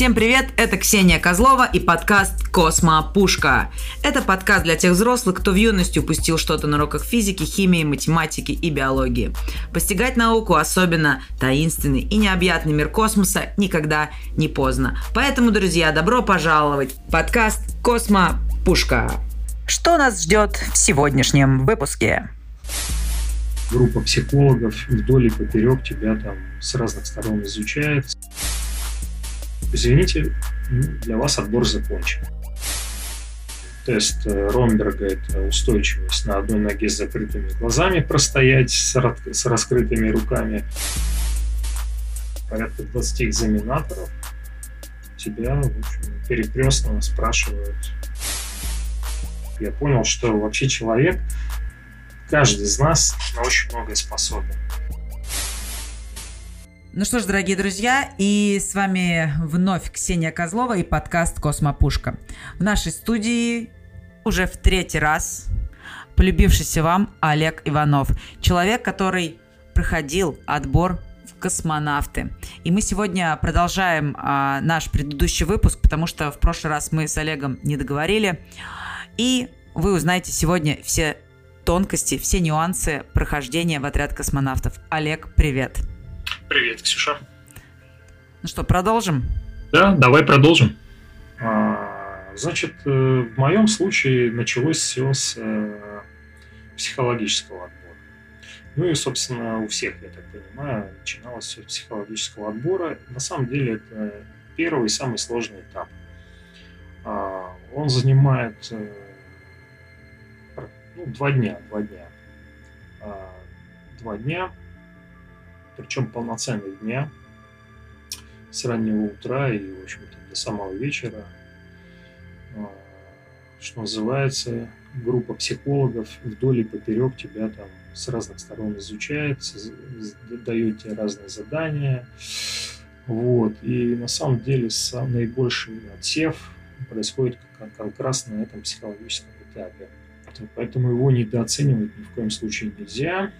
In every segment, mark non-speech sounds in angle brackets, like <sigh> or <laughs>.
Всем привет, это Ксения Козлова и подкаст «Космо Пушка». Это подкаст для тех взрослых, кто в юности упустил что-то на уроках физики, химии, математики и биологии. Постигать науку, особенно таинственный и необъятный мир космоса, никогда не поздно. Поэтому, друзья, добро пожаловать в подкаст «Космо Пушка». Что нас ждет в сегодняшнем выпуске? Группа психологов вдоль и поперек тебя там с разных сторон изучает извините, для вас отбор закончен. Тест э, Ромберга – это устойчивость на одной ноге с закрытыми глазами простоять с раскрытыми руками. Порядка 20 экзаменаторов тебя, в общем, перекрестно спрашивают. Я понял, что вообще человек, каждый из нас на очень многое способен. Ну что ж, дорогие друзья, и с вами вновь Ксения Козлова и подкаст «Космопушка». В нашей студии уже в третий раз полюбившийся вам Олег Иванов. Человек, который проходил отбор в космонавты. И мы сегодня продолжаем а, наш предыдущий выпуск, потому что в прошлый раз мы с Олегом не договорили. И вы узнаете сегодня все тонкости, все нюансы прохождения в отряд космонавтов. Олег, привет! Привет, Ксюша. Ну что, продолжим? Да, давай продолжим. А, значит, э, в моем случае началось все с э, психологического отбора. Ну и, собственно, у всех, я так понимаю, начиналось все с психологического отбора. На самом деле это первый и самый сложный этап. А, он занимает э, ну, два дня, два дня. А, два дня причем полноценных дня с раннего утра и, в общем-то, до самого вечера. А, что называется, группа психологов вдоль и поперек тебя там с разных сторон изучает, дает тебе разные задания. Вот. И на самом деле сам наибольший отсев происходит как раз на этом психологическом этапе. Поэтому его недооценивать ни в коем случае нельзя.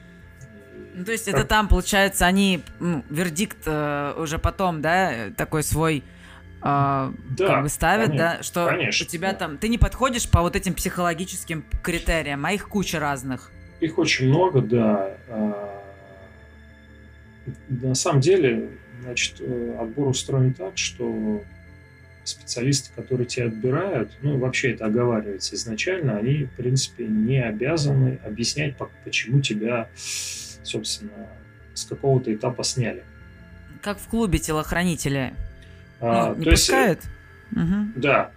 Ну, то есть это там, получается, они ну, вердикт э, уже потом, да, такой свой э, да, как бы ставят, конечно, да, что конечно, у тебя да. там ты не подходишь по вот этим психологическим критериям, а их куча разных. Их очень много, да. А, на самом деле, значит, э, отбор устроен так, что специалисты, которые тебя отбирают, ну, вообще это оговаривается изначально, они, в принципе, не обязаны объяснять, почему тебя собственно, с какого-то этапа сняли. Как в клубе телохранители. А, ну, не то пускают? Есть, угу. Да.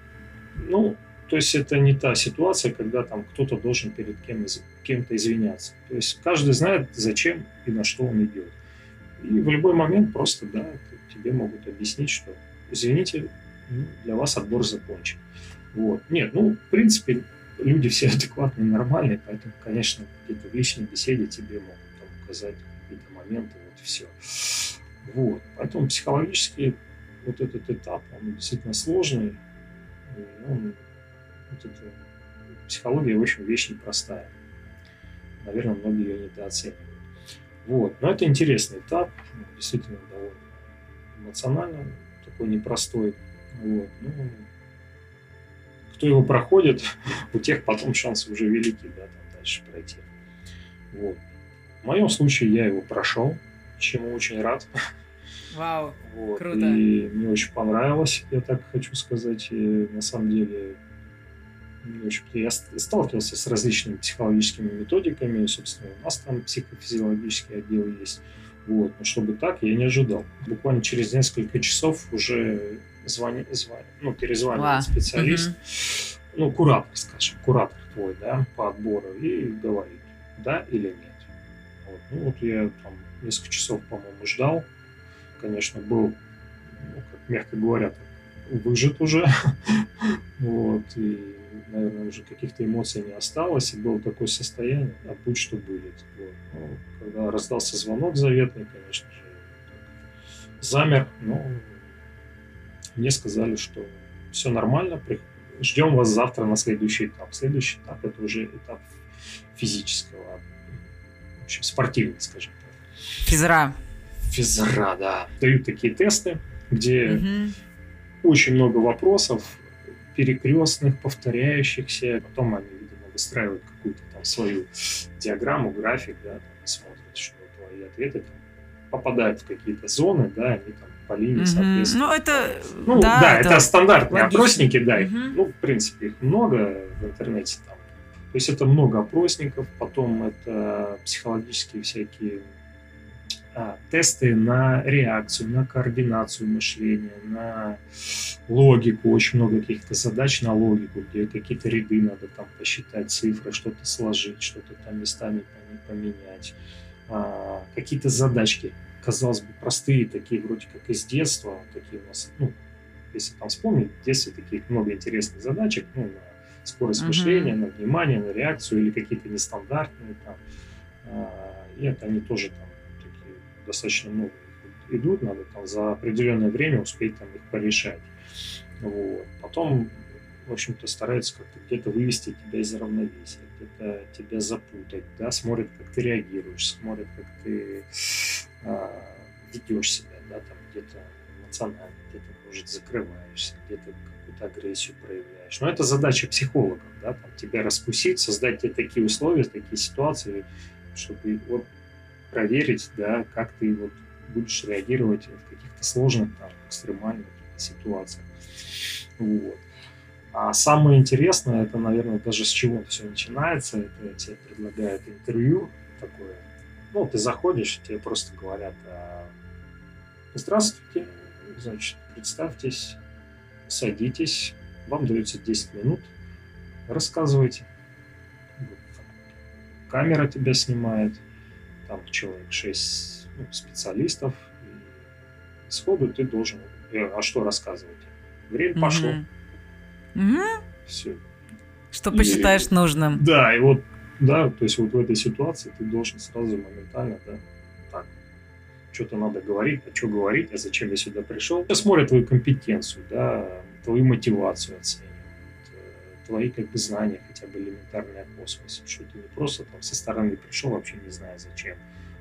Ну, то есть это не та ситуация, когда там кто-то должен перед кем, кем-то извиняться. То есть каждый знает, зачем и на что он идет. И в любой момент просто, да, тебе могут объяснить, что извините, ну, для вас отбор закончен. Вот. Нет, ну, в принципе, люди все <laughs> адекватные, нормальные, поэтому, конечно, где-то в личной беседе тебе могут показать какие-то моменты, вот все. Вот. Поэтому психологически вот этот этап, он действительно сложный. Он, вот эта психология, общем, вещь непростая. Наверное, многие ее недооценивают. Вот. Но это интересный этап, действительно довольно эмоционально, такой непростой. Вот. Ну, кто его проходит, <laughs> у тех потом шансы уже велики, да, там дальше пройти. Вот. В моем случае я его прошел, чему очень рад. Вау, <laughs> вот. круто. И мне очень понравилось, я так хочу сказать. И на самом деле я сталкивался с различными психологическими методиками. Собственно, у нас там психофизиологический отдел есть. Вот. Но чтобы так, я не ожидал. Буквально через несколько часов уже звони, звони, ну, перезванивает специалист, угу. ну, куратор, скажем, куратор твой, да, по отбору, и говорит, да или нет. Вот. Ну вот я там несколько часов, по-моему, ждал. Конечно, был, ну, как мягко говоря, выжат уже. <laughs> вот. И, наверное, уже каких-то эмоций не осталось. И было такое состояние, а будь что будет. Вот. Ну, когда раздался звонок заветный, конечно же, замер. Но мне сказали, что все нормально, ждем вас завтра на следующий этап. Следующий этап это уже этап физического в общем, спортивный, скажем так. Физра. Физра, да. Дают такие тесты, где угу. очень много вопросов, перекрестных, повторяющихся. Потом они, видимо, выстраивают какую-то там свою диаграмму, график, да, там, смотрят, что твои ответы там, попадают в какие-то зоны, да, они там по линии, mm-hmm. соответственно. Ну, это... Ну, да, да это, это стандартные логично. опросники, да, их, mm-hmm. ну, в принципе, их много в интернете там. То есть это много опросников, потом это психологические всякие а, тесты на реакцию, на координацию мышления, на логику, очень много каких-то задач на логику, где какие-то ряды надо там посчитать, цифры, что-то сложить, что-то там местами поменять, а, какие-то задачки, казалось бы, простые, такие вроде как из детства, такие у нас, ну, если там вспомнить, в детстве таких много интересных задачек, ну, на скорость uh-huh. мышления, на внимание, на реакцию или какие-то нестандартные там, а, и это они тоже там достаточно много идут, надо там за определенное время успеть там их порешать. Вот. Потом, в общем-то, стараются как-то где-то вывести тебя из равновесия, где-то тебя запутать, да, смотрят, как ты реагируешь, смотрят, как ты а, ведешь себя, да, там где-то эмоционально, где-то, может, закрываешься, где-то какую-то агрессию проявляешь. Но это задача психологов, да, там, тебя раскусить, создать тебе такие условия, такие ситуации, чтобы вот проверить, да, как ты вот будешь реагировать в каких-то сложных, там, экстремальных ситуациях. Вот. А самое интересное, это, наверное, даже с чего все начинается, это тебе предлагают интервью такое. Ну, ты заходишь, тебе просто говорят, а, здравствуйте, значит, представьтесь, садитесь, вам дается 10 минут, рассказывайте. Камера тебя снимает, там человек 6 ну, специалистов, и сходу ты должен, э, а что рассказывать? Время пошло. Mm-hmm. Все. Что и, посчитаешь нужным. Да, и вот, да, то есть вот в этой ситуации ты должен сразу моментально, да, что-то надо говорить, а что говорить, а зачем я сюда пришел. Я смотрю твою компетенцию, да, твою мотивацию оценивают, э, твои как бы знания, хотя бы элементарные о космосе, что ты не просто там со стороны пришел, вообще не зная зачем,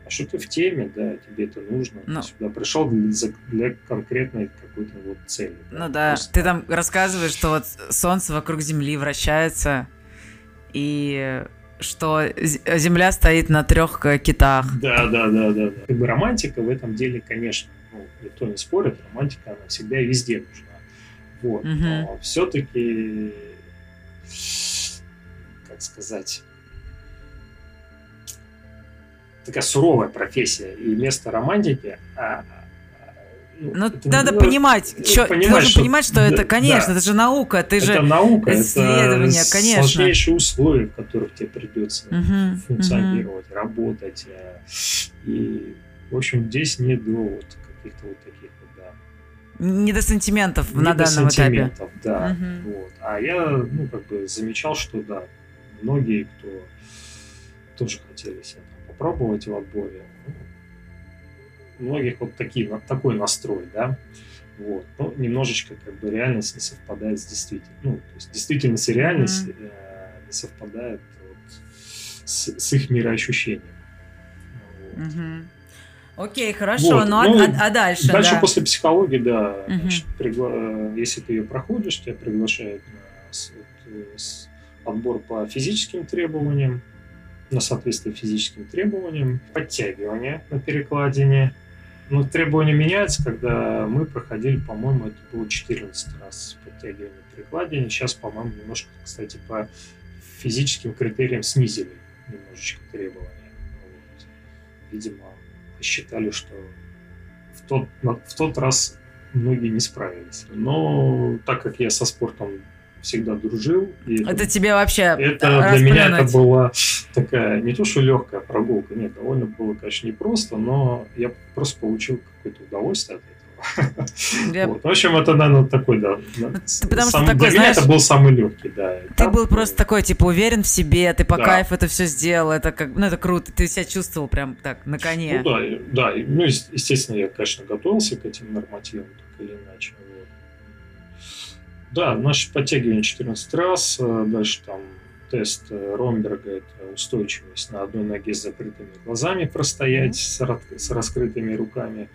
а что ты в теме, да, тебе это нужно, Но... ты сюда пришел для, для конкретной какой-то вот цели. Да? Ну да, просто... ты там рассказываешь, что вот Солнце вокруг Земли вращается, и что Земля стоит на трех э, китах. Да, да, да, да, да. Как бы романтика в этом деле, конечно, ну, никто не спорит, романтика она всегда и везде нужна. Вот. Угу. Но все-таки, как сказать, такая суровая профессия и место романтики. А ну, ну надо ну, понимать, чё, ты должен что, понимать, что да, это, конечно, да, это же наука, ты это же наука, исследование, это конечно. сложнейшие условия, в которых тебе придется угу, функционировать, угу. работать. Э, и, в общем, здесь не до вот каких-то вот таких вот, да. Не до сантиментов не на до данном сантиментов, этапе. да. Угу. Вот. А я, ну, как бы замечал, что, да, многие, кто тоже хотели себя попробовать в отборе. У многих вот такие, такой настрой, да. Вот. Но немножечко как бы реальность не совпадает с действительностью. Ну, то есть действительность и реальность mm-hmm. э, не совпадает вот с, с их мироощущением. Вот. Mm-hmm. Окей, хорошо, вот. ну, ну а, а дальше? Дальше да. после психологии, да, угу. значит, пригла... Э, если ты ее проходишь, тебя приглашают на э, отбор по физическим требованиям, на соответствие физическим требованиям, подтягивание на перекладине. Но требования меняются, когда мы проходили, по-моему, это было 14 раз подтягивание на перекладине. Сейчас, по-моему, немножко, кстати, по физическим критериям снизили немножечко требования. Вот. Видимо, посчитали, что в тот, в тот раз многие не справились. Но так как я со спортом всегда дружил. И это тебе вообще Это для меня это была такая, не то что легкая прогулка, нет, довольно было, конечно, непросто, но я просто получил какое-то удовольствие от этого. Я... <laughs> Вот. В общем, это, наверное, такой, да. Ну, потому сам, что такой, для знаешь, меня это был самый легкий, да. Ты был просто такой, типа, уверен в себе, ты по да. кайфу это все сделал, это как, ну, это круто, ты себя чувствовал прям так, на коне. Ну, да, да, ну, естественно, я, конечно, готовился к этим нормативам, так или иначе. Да, наше подтягивание 14 раз, э, дальше там тест э, Ромберга – это устойчивость на одной ноге с закрытыми глазами простоять, mm-hmm. с, раскрытыми руками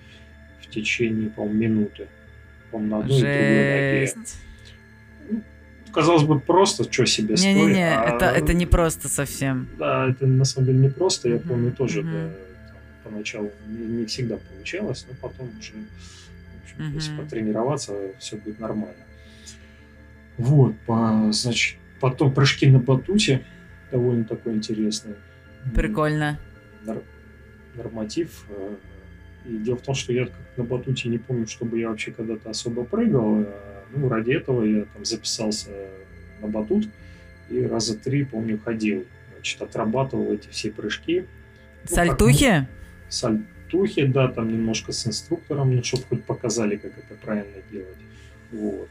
в течение, по-моему, минуты. по-моему, на одной Жесть. и другой ноге. Ну, казалось бы, просто, что себе не, стоит. Не-не-не, а... это, это не просто совсем. Да, это на самом деле не просто. Я помню, тоже да, там, поначалу не, не всегда получалось, но потом уже, в общем, mm-hmm. если потренироваться, все будет нормально. Вот, по, значит, потом прыжки на батуте довольно такой интересный. Прикольно. Нар- норматив. Э, и дело в том, что я на батуте не помню, чтобы я вообще когда-то особо прыгал. Э, ну, ради этого я там записался на батут и раза три, помню, ходил. Значит, отрабатывал эти все прыжки. Ну, Сальтухи? Как, сальтухи, да, там немножко с инструктором, ну, чтобы хоть показали, как это правильно делать. Вот.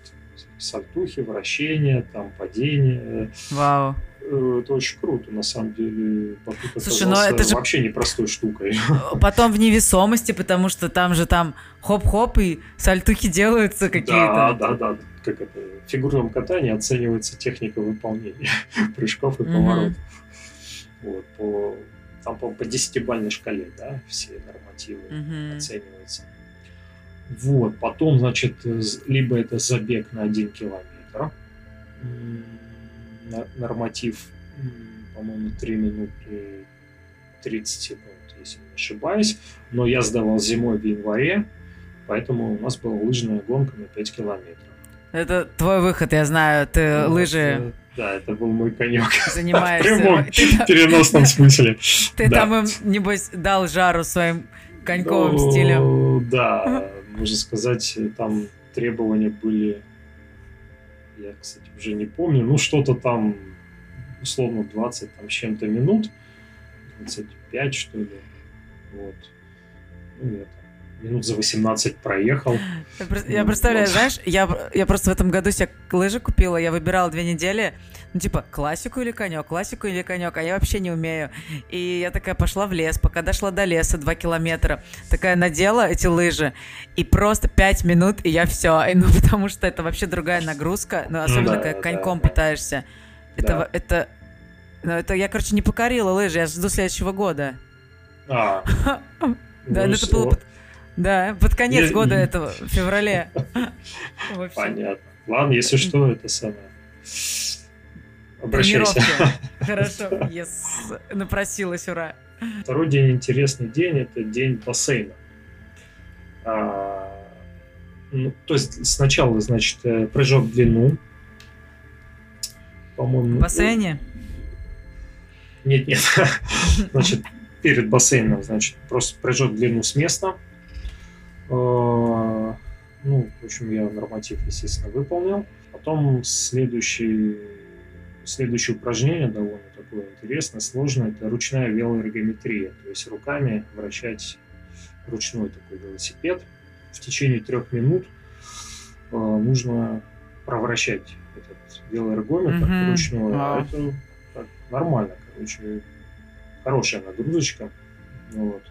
Сальтухи, вращения, там падение. Вау. Э, это очень круто, на самом деле. Слушай, но это же вообще непростой штукой. <laughs> Потом в невесомости, потому что там же там хоп-хоп и сальтухи делаются какие-то. Да, да, да. Как это? В фигурном катании оценивается техника выполнения <laughs> прыжков и поворотов. Вот, по там, по, по десятибальной шкале, да, все нормативы mm-hmm. оцениваются. Вот, потом, значит, либо это забег на один километр, норматив, по-моему, 3 минуты 30 секунд, если не ошибаюсь, но я сдавал зимой в январе, поэтому у нас была лыжная гонка на 5 километров. Это твой выход, я знаю, ты ну, лыжи... Это да, это был мой конек. <laughs> Занимаешься. В прямом, <laughs> переносном <laughs> смысле. Ты там им, небось, дал жару своим коньковым ну, стилем. Да, можно сказать, там требования были, я, кстати, уже не помню, ну что-то там, условно, 20 там, с чем-то минут, 25, что ли, вот. Ну, я минут за 18 проехал. Я представляю, знаешь, я, я просто в этом году себе лыжи купила, я выбирала две недели, ну, типа, классику или конек, классику или конек, а я вообще не умею. И я такая пошла в лес, пока дошла до леса 2 километра, такая надела эти лыжи, и просто 5 минут, и я все. И, ну, <laughs> потому что это вообще другая нагрузка, ну, особенно, да, когда да, коньком да. пытаешься. Это, да. это, ну, это, я, короче, не покорила лыжи, я жду следующего года. А, <laughs> да, ну, это было да, под конец года этого, в феврале. Понятно. Ладно, если что, это самое. Обращайся. <laughs> Хорошо, yes. напросилась, ура. Второй день, интересный день, это день бассейна. А, ну, то есть сначала, значит, э, прыжок в длину. По-моему. В бассейне? Нет, нет. <laughs> Значит, перед бассейном, значит, просто прыжок в длину с места. А, ну, в общем, я норматив, естественно, выполнил. Потом следующий, следующее упражнение довольно такое интересное, сложное, это ручная велоэргометрия. То есть руками вращать ручной такой велосипед. В течение трех минут э, нужно провращать этот велоэргометр mm-hmm. ручной. Wow. Это так, нормально, короче, хорошая нагрузочка. Вот.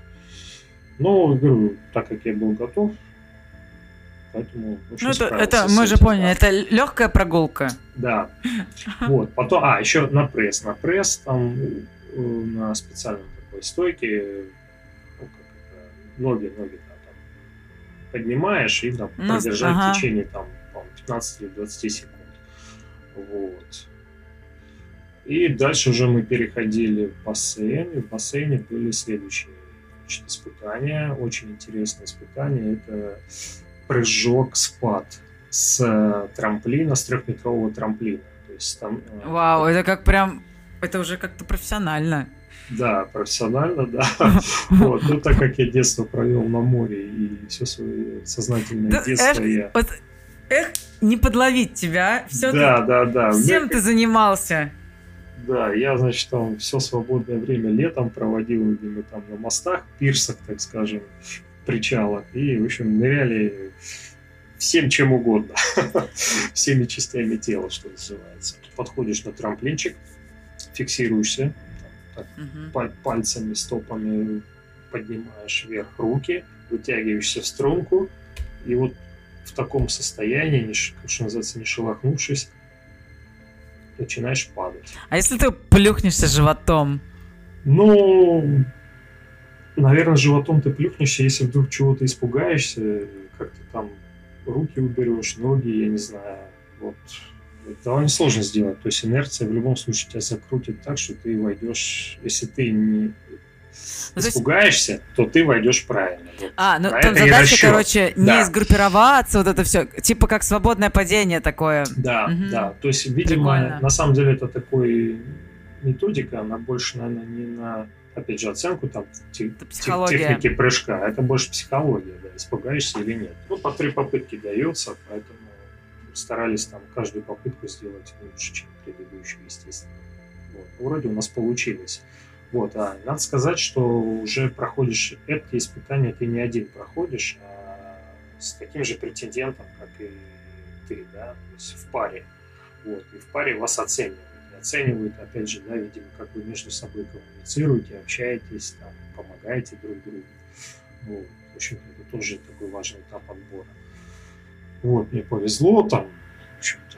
Но, говорю, так как я был готов, поэтому ну, это, это мы же поняли, это легкая прогулка. Да. <laughs> Вот. Потом, а, еще на пресс. На пресс там на специальном такой стойке ну, как это, ноги, ноги да, там, поднимаешь и там ну, продержать ага. в течение там, 15 или 20 секунд. Вот. И дальше уже мы переходили в бассейн, и в бассейне были следующие значит, испытание, очень интересное испытание. Это прыжок спад с э, трамплина, с трехметрового трамплина. То есть там, э, Вау, это как прям, это уже как-то профессионально. Да, профессионально, да. <laughs> Вот. Ну, так как я детство провел на море и все свое сознательное детство я... Эх, не подловить тебя. Все да, да, да. Всем ты занимался. Да, я, значит, там все свободное время летом проводил, видимо, там на мостах, пирсах, так скажем, причалах. И, в общем, ныряли всем чем угодно. <laughs> Всеми частями тела, что называется. Подходишь на трамплинчик, фиксируешься, так, uh пальцами, стопами поднимаешь вверх руки, вытягиваешься в струнку, и вот в таком состоянии, что называется, не шелохнувшись, начинаешь падать. А если ты плюхнешься животом? Ну, наверное, животом ты плюхнешься, если вдруг чего-то испугаешься, как-то там руки уберешь, ноги, я не знаю, вот это довольно сложно сделать. То есть инерция в любом случае тебя закрутит так, что ты войдешь, если ты не ну, испугаешься, есть... то ты войдешь правильно. А, ну а там задача, короче, да. не сгруппироваться, вот это все, типа как свободное падение такое. Да, угу. да. То есть, видимо, Прикольно. на самом деле это такой методика, она больше, наверное, не на, опять же, оценку там техники прыжка, а это больше психология, да, испугаешься или нет. Ну, по три попытки дается, поэтому старались там каждую попытку сделать лучше, чем предыдущую, естественно. Вот. Вроде у нас получилось. Вот, а надо сказать, что уже проходишь эти испытания, ты не один проходишь, а с таким же претендентом, как и ты, да, то есть в паре. Вот, и в паре вас оценивают. И оценивают, опять же, да, видимо, как вы между собой коммуницируете, общаетесь, там, помогаете друг другу. Вот. В общем это тоже такой важный этап отбора. Вот, мне повезло, там, в общем-то,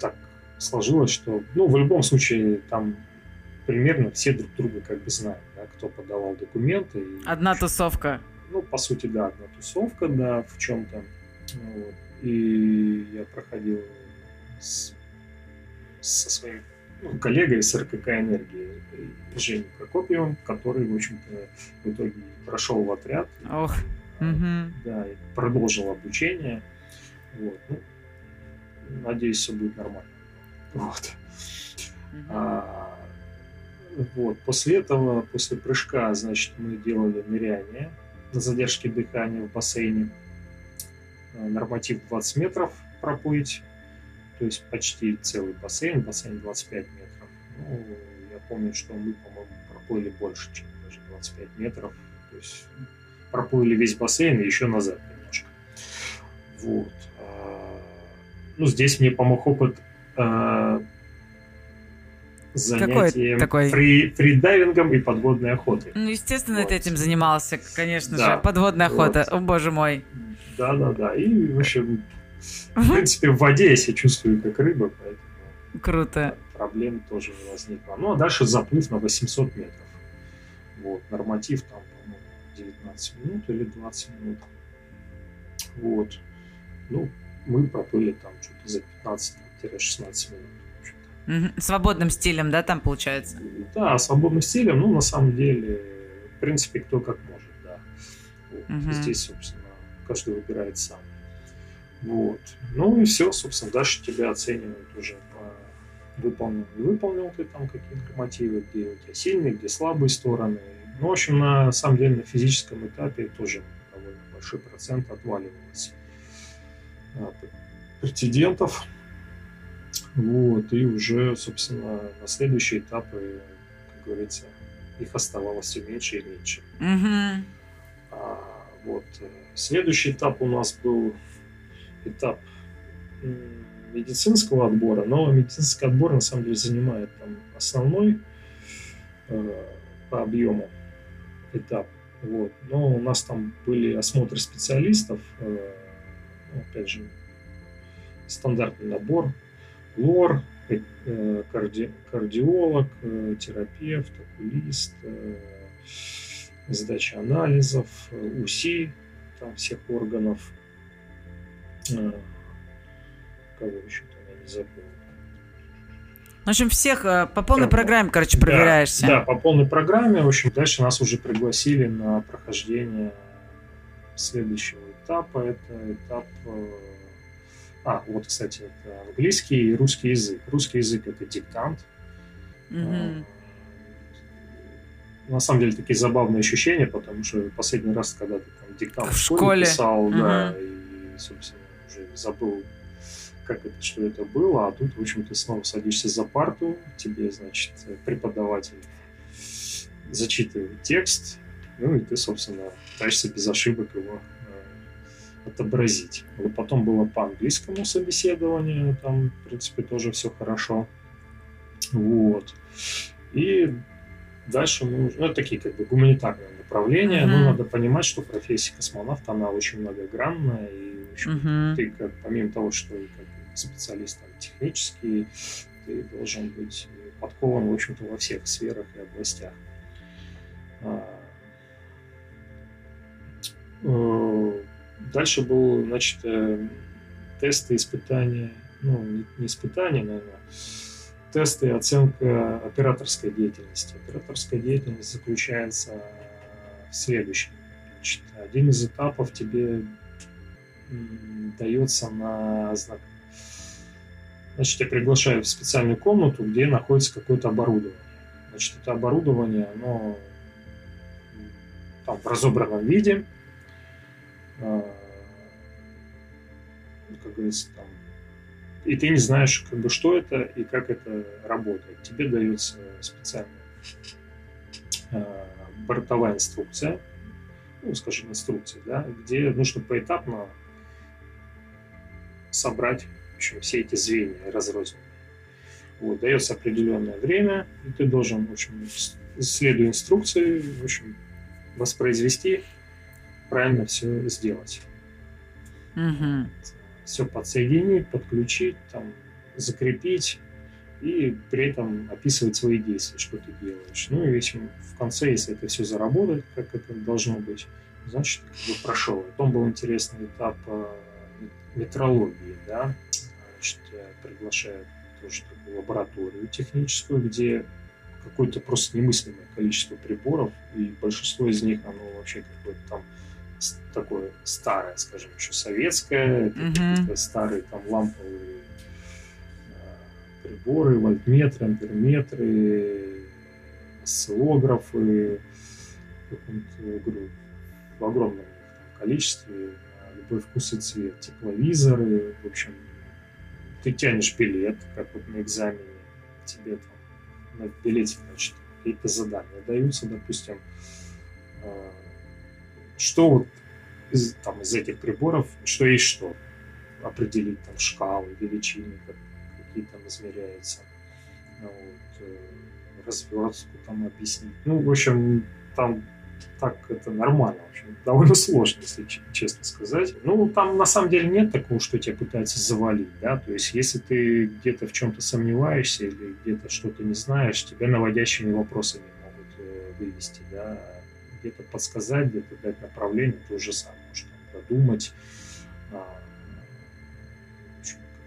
так сложилось, что, ну, в любом случае, там примерно все друг друга как бы знают, да, кто подавал документы. И, одна тусовка. Ну, по сути, да, одна тусовка, да, в чем-то. Вот. И я проходил с, со своим ну, коллегой из РКК «Энергии» Женей Прокопьевым, который, в общем-то, в итоге прошел в отряд. Ох. Угу. Да, и продолжил обучение. Вот. Ну, надеюсь, все будет нормально. Вот. Угу. А, вот. После этого, после прыжка, значит, мы делали ныряние на задержке дыхания в бассейне. А, норматив 20 метров проплыть, то есть почти целый бассейн, бассейн 25 метров. Ну, я помню, что мы, по-моему, проплыли больше, чем даже 25 метров. То есть проплыли весь бассейн и еще назад немножко. Вот. А, ну, здесь мне помог опыт а, занятием такой... фри, фридайвингом и подводной охотой. Ну, естественно, вот. ты этим занимался, конечно да. же. Подводная охота, вот. о боже мой. Да-да-да. И, в общем, <laughs> в принципе, в воде я себя чувствую как рыба, поэтому... Круто. Проблем тоже не возникло. Ну, а дальше заплыв на 800 метров. Вот, норматив там, по-моему, 19 минут или 20 минут. Вот. Ну, мы проплыли там что-то за 15-16 минут. Свободным стилем, да, там получается? Да, свободным стилем, ну, на самом деле, в принципе, кто как может, да. Вот. Угу. Здесь, собственно, каждый выбирает сам. Вот. Ну и все, собственно, дальше тебя оценивают уже по выполнил, не выполнил ты там какие-то нормативы, где у тебя сильные, где слабые стороны. Ну, в общем, на самом деле, на физическом этапе тоже довольно большой процент отваливалось а, прецедентов. Вот, и уже, собственно, на следующие этапы, как говорится, их оставалось все меньше и меньше. Mm-hmm. А, вот. Э, следующий этап у нас был этап медицинского отбора, но медицинский отбор на самом деле занимает там основной э, по объему этап. Вот. Но у нас там были осмотры специалистов, э, опять же, стандартный набор лор, э, карди, кардиолог, э, терапевт, окулист, э, сдача анализов, УСИ там всех органов. Кого еще там я не забыл. В общем, всех по полной программе, короче, проверяешься. Да, да, по полной программе. В общем, дальше нас уже пригласили на прохождение следующего этапа. Это этап а, вот, кстати, это английский и русский язык. Русский язык это диктант. Mm-hmm. На самом деле такие забавные ощущения, потому что последний раз, когда ты там диктант в школе писал, mm-hmm. да, и, собственно, уже забыл, как это, что это было, а тут, в общем, ты снова садишься за парту, тебе, значит, преподаватель зачитывает текст, ну и ты, собственно, пытаешься без ошибок его отобразить. Вот потом было по английскому собеседованию, там, в принципе, тоже все хорошо. Вот. И дальше мы уже, ну, такие как бы гуманитарные направления, mm-hmm. но надо понимать, что профессия космонавта, она очень многогранная, и общем, mm-hmm. ты как, помимо того, что и как специалист там, технический, ты должен быть подкован, в общем-то, во всех сферах и областях. Дальше был, значит, э, тесты, испытания, ну, не, испытания, наверное, тесты и оценка операторской деятельности. Операторская деятельность заключается в следующем. Значит, один из этапов тебе дается на знак. Значит, тебя приглашают в специальную комнату, где находится какое-то оборудование. Значит, это оборудование, оно там в разобранном виде, как говорится, там, и ты не знаешь, как бы, что это и как это работает. Тебе дается специальная э, бортовая инструкция, ну, скажем, инструкция, да, где нужно поэтапно собрать в общем, все эти звенья разрозненные. Вот, дается определенное время, и ты должен, в общем, следуя инструкции, в общем, воспроизвести, правильно все сделать. Угу. Все подсоединить, подключить, там, закрепить и при этом описывать свои действия, что ты делаешь. Ну и общем, в конце, если это все заработает, как это должно быть, значит, как бы прошел. Потом был интересный этап э, метрологии, да, значит, приглашают тоже такую лабораторию техническую, где какое-то просто немыслимое количество приборов, и большинство из них, оно вообще какое-то там такое старое, скажем, еще советское, mm-hmm. старые там ламповые э, приборы, вольтметры, амперметры, осциллографы, говорю, в огромном количестве, любой вкус и цвет, тепловизоры, в общем, ты тянешь билет, как вот на экзамене, тебе там на билете, значит, какие-то задания даются, допустим, а, что вот из, там, из этих приборов, что есть что, определить там шкалы, величины, как, какие там измеряются, вот, э, разверстку там объяснить. Ну, в общем, там так это нормально. В общем, довольно сложно, если честно сказать. Ну, там на самом деле нет такого, что тебя пытаются завалить, да, то есть если ты где-то в чем-то сомневаешься или где-то что-то не знаешь, тебя наводящими вопросами могут э, вывести, да, где-то подсказать, где-то дать направление, то же самое, может там, продумать, а,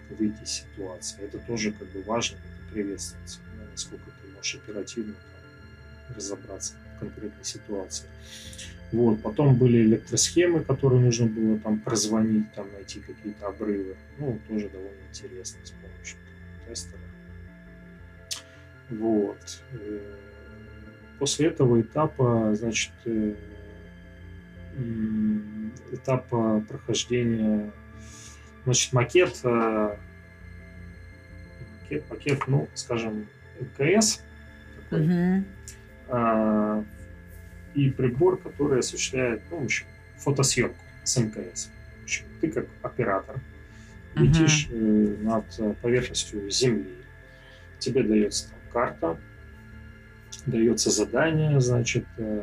в выйти из ситуации. Это тоже как бы важно, это приветствуется, да, насколько ты можешь оперативно там, разобраться конкретной ситуации. Вот. Потом были электросхемы, которые нужно было там прозвонить, там найти какие-то обрывы. Ну, тоже довольно интересно с помощью там, тестера. Вот. После этого этапа, значит, э, этапа прохождения, значит, макет, э, макет, макет, ну, скажем, МКС, такой, uh-huh а, и прибор, который осуществляет ну, в общем, фотосъемку с МКС. В общем, ты как оператор летишь uh-huh. над поверхностью Земли, тебе дается там карта, дается задание, значит, э,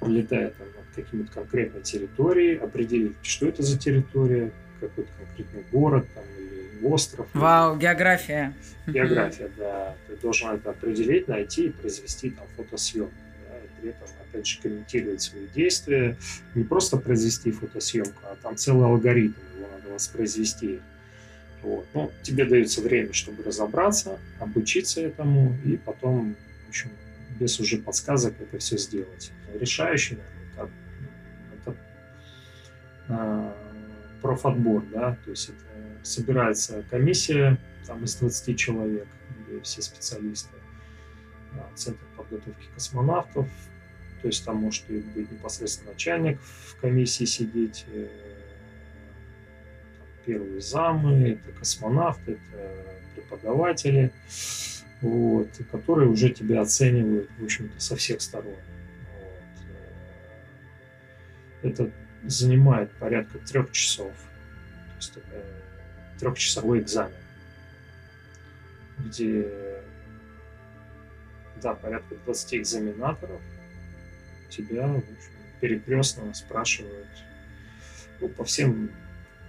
пролетает там, над какими-то конкретной территорией, определить, что это за территория, какой-то конкретный город там, или остров. Вау, география. География, да. Ты должен это определить, найти и произвести там фотосъемку. Да, и при этом, опять же, комментировать свои действия. Не просто произвести фотосъемку, а там целый алгоритм, его надо воспроизвести. Вот. Ну, тебе дается время, чтобы разобраться, обучиться этому, и потом, в общем, без уже подсказок это все сделать. Решающий, наверное, этап, это а, профотбор, да, то есть это собирается комиссия там из 20 человек, где все специалисты, Центр подготовки космонавтов, то есть там может быть непосредственно начальник в комиссии сидеть, э, первые замы, это космонавты, это преподаватели, вот, которые уже тебя оценивают, в общем-то, со всех сторон. Вот. Э, это занимает порядка трех часов. То есть это трехчасовой экзамен, где да, порядка 20 экзаменаторов тебя в общем, перекрестно спрашивают ну, по всем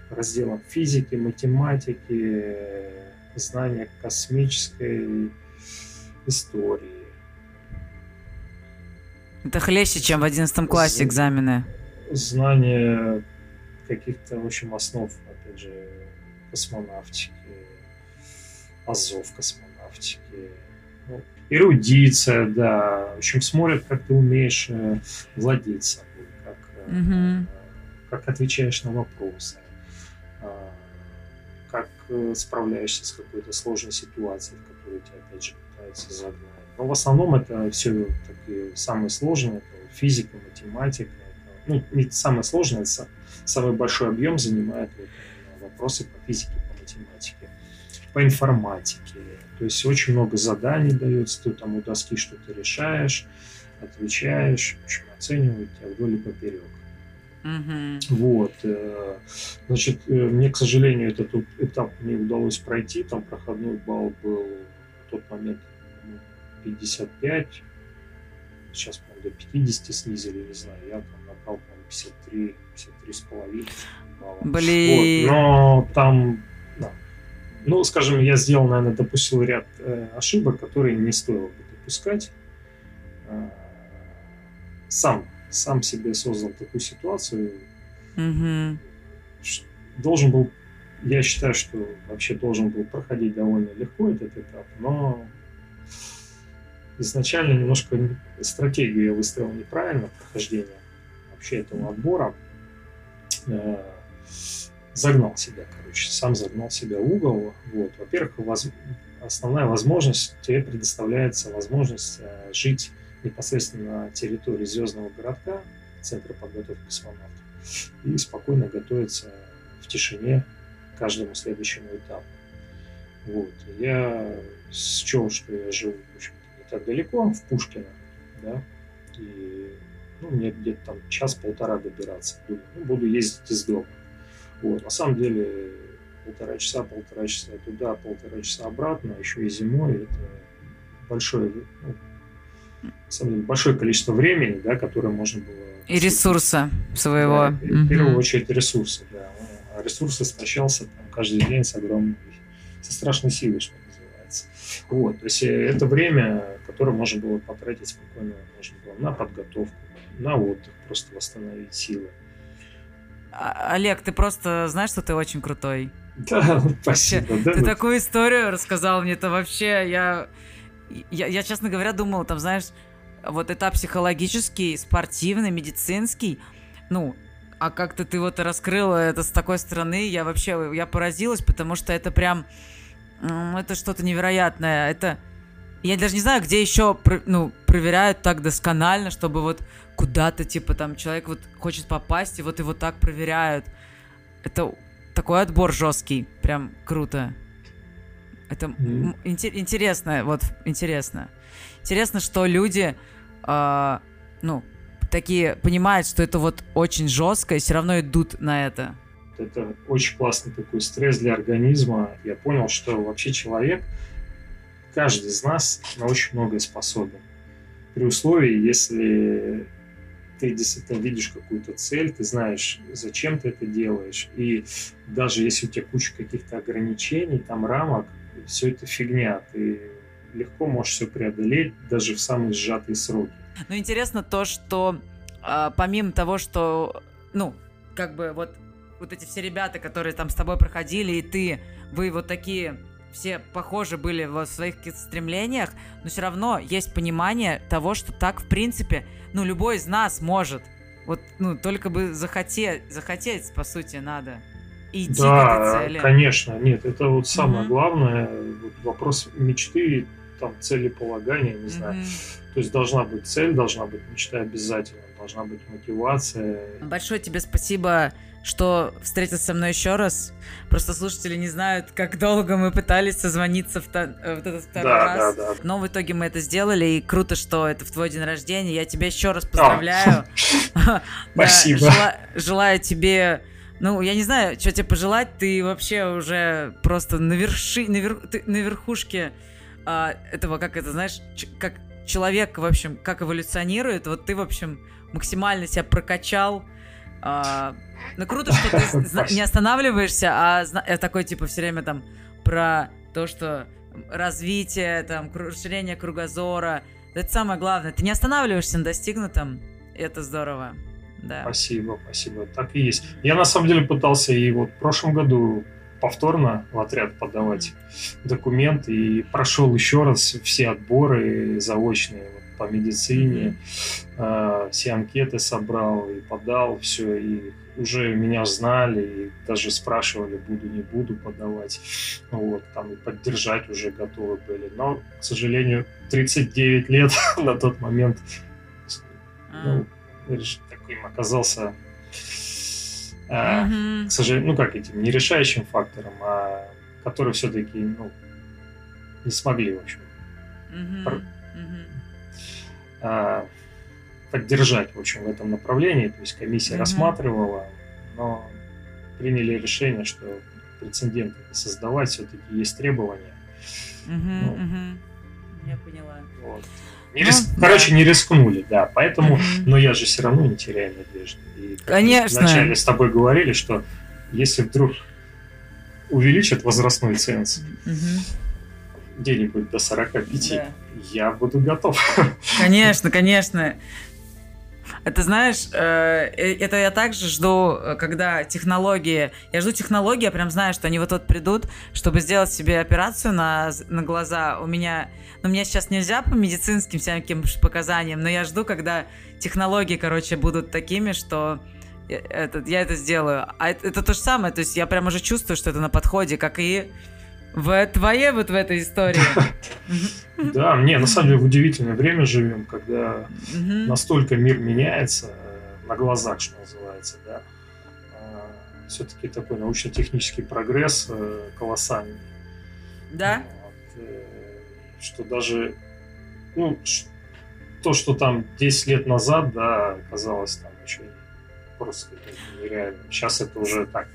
разделам физики, математики, знания космической истории. Это хлеще, чем в 11 классе экзамены. знание каких-то, в общем, основ, опять же, космонавтики, азов космонавтики, ну, эрудиция, да. В общем, смотрят, как ты умеешь э, владеть собой, как, mm-hmm. как отвечаешь на вопросы, как э, справляешься с какой-то сложной ситуацией, в которую тебя, опять же, пытаются загнать. Но в основном это все такие самые сложные, это физика, математика. Это, ну, не самое сложное, это самый большой объем занимает вот, вопросы по физике, по математике, по информатике. То есть очень много заданий дается, ты там у доски что-то решаешь, отвечаешь, в общем, оценивают тебя вдоль и поперек. Mm-hmm. Вот. Э, значит, э, мне, к сожалению, этот этап не удалось пройти. Там проходной балл был в тот момент 55. Сейчас, по-моему, до 50 снизили, не знаю. Я там набрал, по-моему, 53, 53 с половиной балла. Блин. Вот. Но там, да. Ну, скажем, я сделал, наверное, допустил ряд э, ошибок, которые не стоило бы допускать. Э, сам сам себе создал такую ситуацию. Угу. Должен был, я считаю, что вообще должен был проходить довольно легко этот этап, но изначально немножко стратегию я выстроил неправильно прохождения вообще этого отбора. Э, загнал себя, короче, сам загнал себя в угол. Вот. Во-первых, воз... основная возможность, тебе предоставляется возможность э, жить непосредственно на территории звездного городка, центра подготовки космонавтов, и спокойно готовиться в тишине к каждому следующему этапу. Вот. Я счел, что я живу в общем не так далеко, в Пушкино, да, и ну, мне где-то там час-полтора добираться. Думаю, ну, буду ездить из дома. Вот. На самом деле полтора часа, полтора часа туда, полтора часа обратно, еще и зимой, это большое, ну, на самом деле, большое количество времени, да, которое можно было... И ресурса своего. Да, в первую очередь ресурсы, да. А ресурсы истощался там, каждый день с огромной, со страшной силой, что называется. Вот, то есть э, это время, которое можно было потратить спокойно, можно было на подготовку, на отдых, просто восстановить силы. А, Олег, ты просто знаешь, что ты очень крутой. Да, <laughs> спасибо. Да, ты ну... такую историю рассказал мне, это вообще я я, я, честно говоря, думала, там, знаешь, вот этап психологический, спортивный, медицинский, ну, а как-то ты вот раскрыла это с такой стороны, я вообще, я поразилась, потому что это прям, это что-то невероятное, это, я даже не знаю, где еще, ну, проверяют так досконально, чтобы вот куда-то, типа, там, человек вот хочет попасть, и вот его так проверяют. Это такой отбор жесткий, прям круто. Это mm. интересно, вот интересно. Интересно, что люди, э, ну, такие понимают, что это вот очень жестко, и все равно идут на это. Это очень классный такой стресс для организма. Я понял, что вообще человек, каждый из нас на очень многое способен. При условии, если ты действительно видишь какую-то цель, ты знаешь, зачем ты это делаешь. И даже если у тебя куча каких-то ограничений, там рамок, все это фигня. Ты легко можешь все преодолеть даже в самые сжатые сроки. Ну, интересно то, что э, помимо того, что, ну, как бы вот, вот эти все ребята, которые там с тобой проходили, и ты, вы вот такие все похожи были в своих стремлениях, но все равно есть понимание того, что так, в принципе, ну, любой из нас может. Вот, ну, только бы захотеть, захотеть, по сути, надо идти да, к этой цели. конечно, нет, это вот самое угу. главное, вот вопрос мечты, там, целеполагания, не знаю. Угу. То есть должна быть цель, должна быть мечта обязательно, должна быть мотивация. Большое тебе спасибо, что встретился со мной еще раз. Просто слушатели не знают, как долго мы пытались созвониться в, та, э, в этот второй да, раз. Да, да. Но в итоге мы это сделали, и круто, что это в твой день рождения. Я тебя еще раз поздравляю. <laughs> Спасибо. Желаю тебе ну, я не знаю, что тебе пожелать, ты вообще уже просто на, верши, на, вер, ты на верхушке а, этого, как это, знаешь, ч, как человек, в общем, как эволюционирует, вот ты, в общем, максимально себя прокачал. А, ну, круто, что ты <laughs> не останавливаешься, а э, такой, типа, все время там про то, что развитие, там, расширение кругозора. Это самое главное. Ты не останавливаешься на достигнутом, и это здорово. Да. Спасибо, спасибо. Так и есть. Я на самом деле пытался и вот в прошлом году повторно в отряд подавать документы и прошел еще раз все отборы заочные вот, по медицине, э, все анкеты собрал и подал все, и уже меня знали и даже спрашивали, буду, не буду подавать, вот, там и поддержать уже готовы были, но, к сожалению, 39 лет <laughs> на тот момент, ну, таким оказался mm-hmm. к сожалению, ну как этим, не решающим фактором, а который все-таки, ну, не смогли, в общем, mm-hmm. Пр- mm-hmm. А, поддержать, в общем, в этом направлении. То есть комиссия mm-hmm. рассматривала, но приняли решение, что прецеденты создавать все-таки есть требования. Mm-hmm. Ну, mm-hmm. Я поняла. Вот. Не рис... ну, Короче, да. не рискнули, да. Поэтому, mm-hmm. но я же все равно не теряю надежды. И, Конечно. Вначале с тобой говорили, что если вдруг увеличат возрастной ценз mm-hmm. где-нибудь до 45, да. я буду готов. Конечно, конечно. Это знаешь, э, э, это я также жду, э, когда технологии... Я жду технологии, я прям знаю, что они вот-вот придут, чтобы сделать себе операцию на, на глаза. У меня... Ну, мне сейчас нельзя по медицинским всяким показаниям, но я жду, когда технологии, короче, будут такими, что это, я это сделаю. А это, это то же самое, то есть я прям уже чувствую, что это на подходе, как и в твоей вот в этой истории. <laughs> Да, мне на самом деле в удивительное время живем, когда настолько мир меняется э, на глазах, что называется, да. А, Все-таки такой научно-технический прогресс э, колоссальный. Да. Э, что даже, ну, то, что там 10 лет назад, да, казалось там еще просто нереально. Сейчас это уже так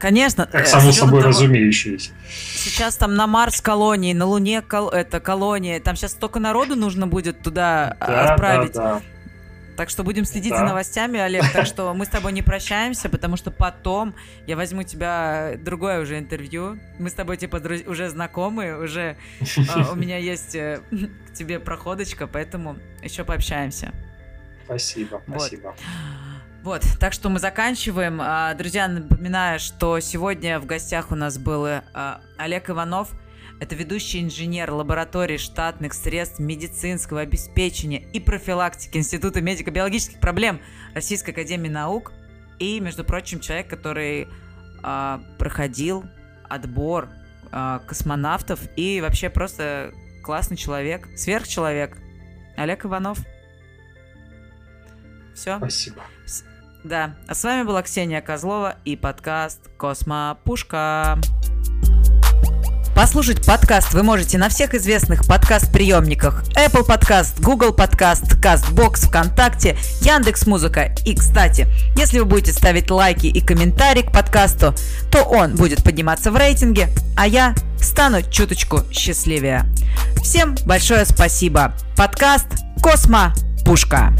Конечно. Как само собой того, разумеющееся. Сейчас там на Марс колонии, на Луне кол, это колония. Там сейчас столько народу нужно будет туда а, да, отправить. Да, да. Так что будем следить да. за новостями, Олег. Так что мы с тобой не прощаемся, потому что потом я возьму тебя другое уже интервью. Мы с тобой типа уже знакомы, уже а, у меня <laughs> есть э, к тебе проходочка, поэтому еще пообщаемся. Спасибо, спасибо. Вот, так что мы заканчиваем. А, друзья, напоминаю, что сегодня в гостях у нас был а, Олег Иванов. Это ведущий инженер лаборатории штатных средств медицинского обеспечения и профилактики Института медико-биологических проблем Российской Академии Наук. И, между прочим, человек, который а, проходил отбор космонавтов и вообще просто классный человек, сверхчеловек. Олег Иванов. Все. Спасибо. Да, а с вами была Ксения Козлова и подкаст «Космопушка». Послушать подкаст вы можете на всех известных подкаст-приемниках Apple Podcast, Google Podcast, CastBox, ВКонтакте, Яндекс Музыка. И, кстати, если вы будете ставить лайки и комментарии к подкасту, то он будет подниматься в рейтинге, а я стану чуточку счастливее. Всем большое спасибо. Подкаст «Космо Пушка».